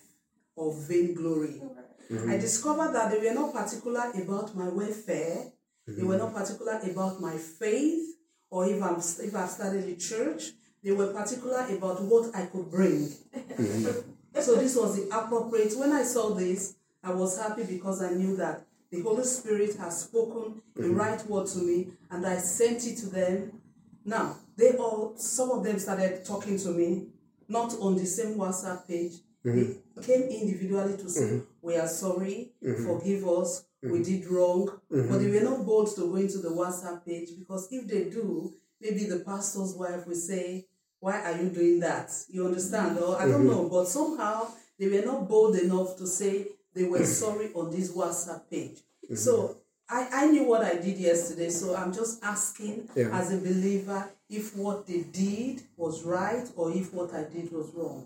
or vainglory. Mm-hmm. I discovered that they were not particular about my welfare. They were mm-hmm. not particular about my faith or if I'm if I've started a church. They were particular about what I could bring. Mm-hmm. so this was the appropriate. When I saw this, I was happy because I knew that the Holy Spirit has spoken the right word to me, and I sent it to them. Now they all, some of them started talking to me, not on the same WhatsApp page. They came individually to say, "We are sorry, mm-hmm. forgive us, we mm-hmm. did wrong," mm-hmm. but they were not bold to go into the WhatsApp page because if they do, maybe the pastor's wife will say, "Why are you doing that?" You understand? Or I don't know, but somehow they were not bold enough to say they were sorry on this WhatsApp page. So I, I knew what I did yesterday, so I'm just asking Yeah. as a believer if what they did was right or if what I did was wrong.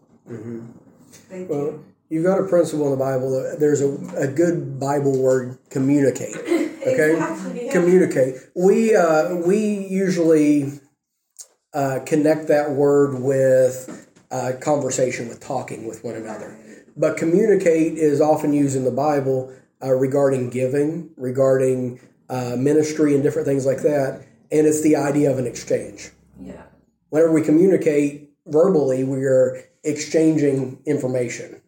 Thank Well, you. You've got a principle in the Bible. that There's a, a good Bible word, communicate. Okay, Exactly, yeah. communicate. We uh, we usually uh, connect that word with uh, conversation, with talking with one another. But communicate is often used in the Bible uh, regarding giving, regarding uh, ministry, and different things like that. And it's the idea of an exchange Yeah. whenever we communicate verbally, we are exchanging information.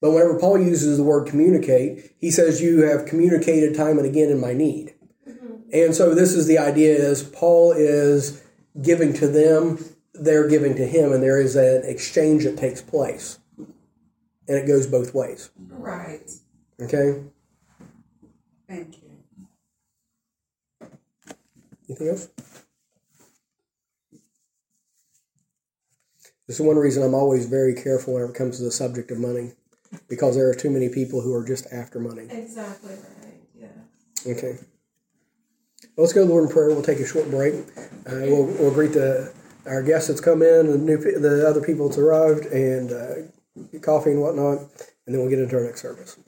But whenever Paul uses the word communicate, he says, You have communicated time and again in my need. Mm-hmm. And so this is the idea is Paul is giving to them, they're giving to him, and there is an exchange that takes place. And it goes both ways. Right. Okay? Thank you. Anything else? This is one reason I'm always very careful when it comes to the subject of money, because there are too many people who are just after money. Exactly right. Yeah. Okay. Well, let's go to the Lord in prayer. We'll take a short break. Uh, we'll, we'll greet the our guests that's come in, the new the other people that's arrived, and uh, coffee and whatnot, and then we'll get into our next service.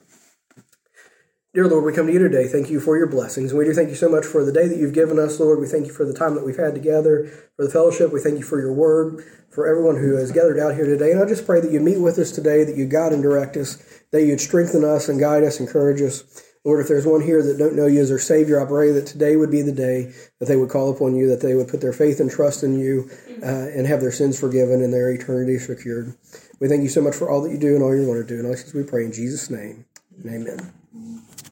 Dear Lord, we come to you today. Thank you for your blessings. And we do thank you so much for the day that you've given us, Lord. We thank you for the time that we've had together, for the fellowship. We thank you for your word, for everyone who has gathered out here today. And I just pray that you meet with us today, that you guide and direct us, that you'd strengthen us and guide us, encourage us. Lord, if there's one here that don't know you as their Savior, I pray that today would be the day that they would call upon you, that they would put their faith and trust in you, uh, and have their sins forgiven and their eternity secured. We thank you so much for all that you do and all you're going to do. And all this we pray in Jesus' name. Amen.